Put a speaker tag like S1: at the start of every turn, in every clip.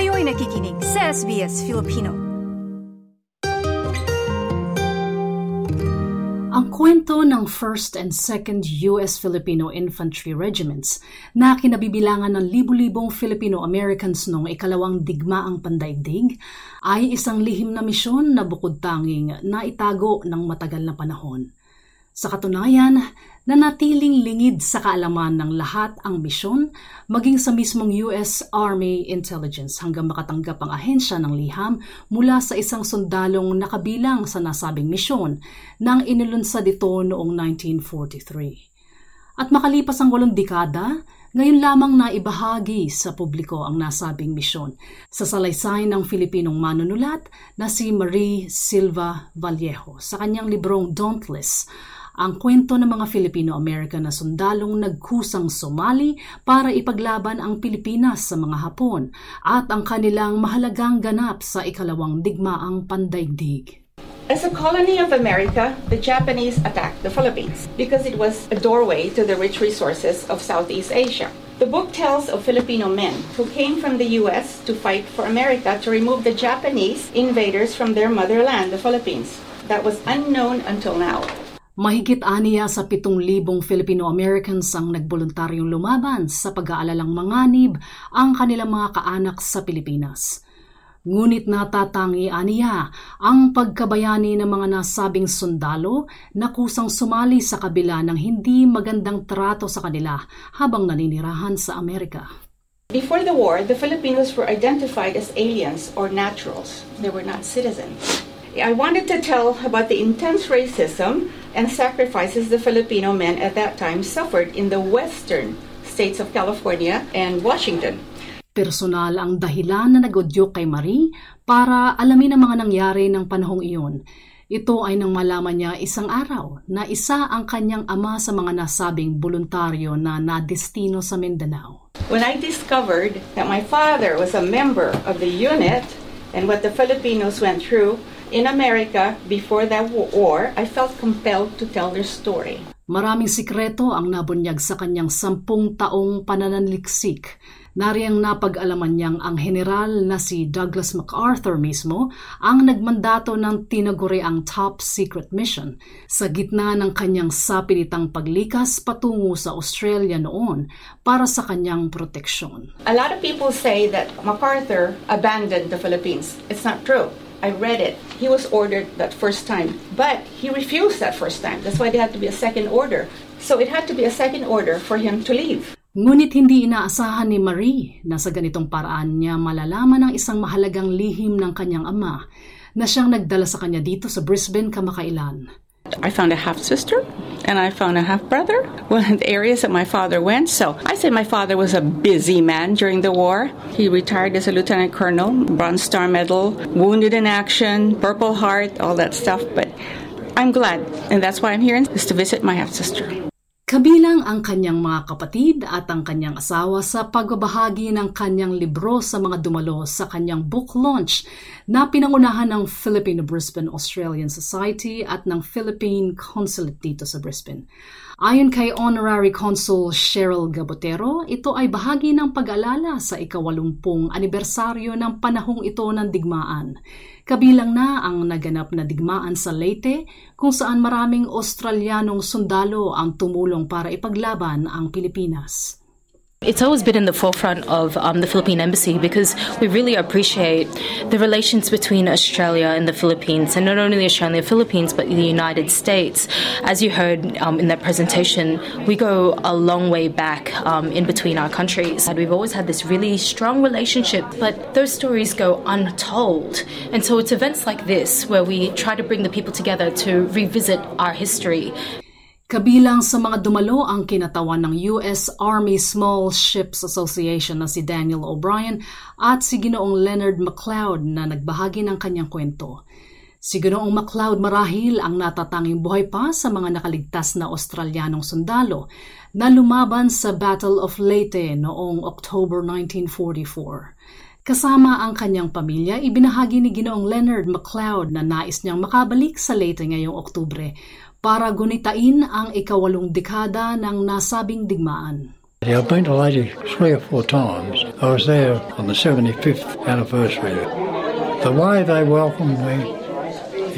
S1: Kayo'y nakikinig sa SBS Filipino.
S2: Ang kwento ng 1st and 2nd U.S. Filipino Infantry Regiments na kinabibilangan ng libu-libong Filipino-Americans noong ikalawang digmaang pandaigdig ay isang lihim na misyon na bukod tanging naitago ng matagal na panahon. Sa katunayan, nanatiling lingid sa kaalaman ng lahat ang misyon maging sa mismong US Army Intelligence hanggang makatanggap ang ahensya ng liham mula sa isang sundalong nakabilang sa nasabing misyon nang inilunsad ito noong 1943. At makalipas ang walong dekada, ngayon lamang na ibahagi sa publiko ang nasabing misyon sa salaysay ng Filipinong manunulat na si Marie Silva Vallejo sa kanyang librong Dauntless ang kwento ng mga Filipino-American na sundalong nagkusang Somali para ipaglaban ang Pilipinas sa mga Hapon at ang kanilang mahalagang ganap sa ikalawang digmaang pandaigdig.
S3: As a colony of America, the Japanese attacked the Philippines because it was a doorway to the rich resources of Southeast Asia. The book tells of Filipino men who came from the U.S. to fight for America to remove the Japanese invaders from their motherland, the Philippines. That was unknown until now.
S2: Mahigit aniya sa 7,000 Filipino-Americans ang nagboluntaryong lumaban sa pag-aalalang manganib ang kanilang mga kaanak sa Pilipinas. Ngunit natatangi aniya ang pagkabayani ng mga nasabing sundalo na kusang sumali sa kabila ng hindi magandang trato sa kanila habang naninirahan sa Amerika.
S3: Before the war, the Filipinos were identified as aliens or naturals. They were not citizens. I wanted to tell about the intense racism and sacrifices the Filipino men at that time suffered in the western states of California and Washington.
S2: Personal ang dahilan na nagodyo kay Marie para alamin ang mga nangyari ng panahong iyon. Ito ay nang malaman niya isang araw na isa ang kanyang ama sa mga nasabing voluntaryo na nadestino sa Mindanao.
S3: When I discovered that my father was a member of the unit and what the Filipinos went through, in America before that war, I felt compelled to tell their story.
S2: Maraming sikreto ang nabunyag sa kanyang sampung taong pananaliksik. Nariyang napag-alaman niyang ang general na si Douglas MacArthur mismo ang nagmandato ng tinaguri ang top secret mission sa gitna ng kanyang sapilitang paglikas patungo sa Australia noon para sa kanyang proteksyon.
S3: A lot of people say that MacArthur abandoned the Philippines. It's not true. I read it. He was ordered that first time, but he refused that first time. That's why there had to be a second order. So it had to be a second order for him to leave.
S2: Ngunit hindi inaasahan ni Marie na sa ganitong paraan niya malalaman ang isang mahalagang lihim ng kanyang ama na siyang nagdala sa kanya dito sa Brisbane kamakailan.
S4: I found a half sister and I found a half brother. Well, in the areas that my father went. So I say my father was a busy man during the war. He retired as a lieutenant colonel, Bronze Star Medal, wounded in action, Purple Heart, all that stuff. But I'm glad, and that's why I'm here is to visit my half sister.
S2: Kabilang ang kanyang mga kapatid at ang kanyang asawa sa pagbabahagi ng kanyang libro sa mga dumalo sa kanyang book launch na pinangunahan ng Filipino Brisbane Australian Society at ng Philippine Consulate dito sa Brisbane. Ayon kay Honorary Consul Cheryl Gabotero, ito ay bahagi ng pag-alala sa ikawalumpung anibersaryo ng panahong ito ng digmaan. Kabilang na ang naganap na digmaan sa Leyte kung saan maraming Australianong sundalo ang tumulong para ipaglaban ang Pilipinas.
S5: It's always been in the forefront of um, the Philippine Embassy because we really appreciate the relations between Australia and the Philippines, and not only Australia and the Philippines, but the United States. As you heard um, in that presentation, we go a long way back um, in between our countries. And we've always had this really strong relationship, but those stories go untold. And so it's events like this where we try to bring the people together to revisit our history
S2: Kabilang sa mga dumalo ang kinatawan ng US Army Small Ships Association na si Daniel O'Brien at si Ginoong Leonard McLeod na nagbahagi ng kanyang kwento. Si Ginoong McLeod marahil ang natatanging buhay pa sa mga nakaligtas na Australianong sundalo na lumaban sa Battle of Leyte noong October 1944. Kasama ang kanyang pamilya, ibinahagi ni Ginoong Leonard McLeod na nais niyang makabalik sa Leyte ngayong Oktubre para gunitain ang ikawalong dekada ng nasabing digmaan.
S6: I've been to Lady three or four times. I was there on the 75th anniversary. The way they welcomed me,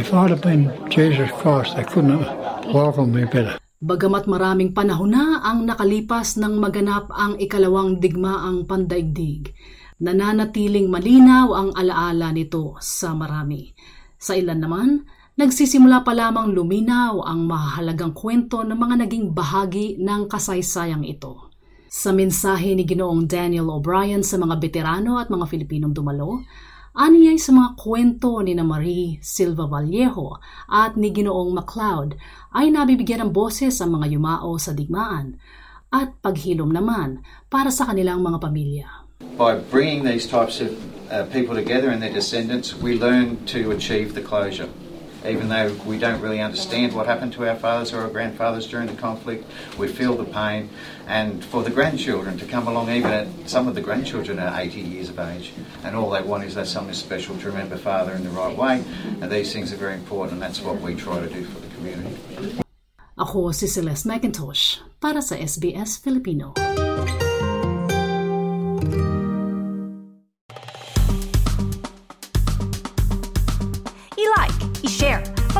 S6: if I'd have been Jesus Christ, they couldn't have welcomed me better.
S2: Bagamat maraming panahon na ang nakalipas nang maganap ang ikalawang digmaang pandaigdig, nananatiling malinaw ang alaala nito sa marami. Sa ilan naman, nagsisimula pa lamang luminaw ang mahalagang kwento ng mga naging bahagi ng kasaysayang ito. Sa mensahe ni Ginoong Daniel O'Brien sa mga veterano at mga Filipinong dumalo, aniyay sa mga kwento ni na Marie Silva Vallejo at ni Ginoong MacLeod ay nabibigyan ng boses ang mga yumao sa digmaan at paghilom naman para sa kanilang mga pamilya.
S7: By bringing these types of uh, people together and their descendants, we learn to achieve the closure. Even though we don't really understand what happened to our fathers or our grandfathers during the conflict, we feel the pain. And for the grandchildren to come along, even at, some of the grandchildren are 80 years of age, and all they want is that something special to remember father in the right way. And these things are very important, and that's what we try to do for the community.
S2: Ako si McIntosh para sa SBS Filipino.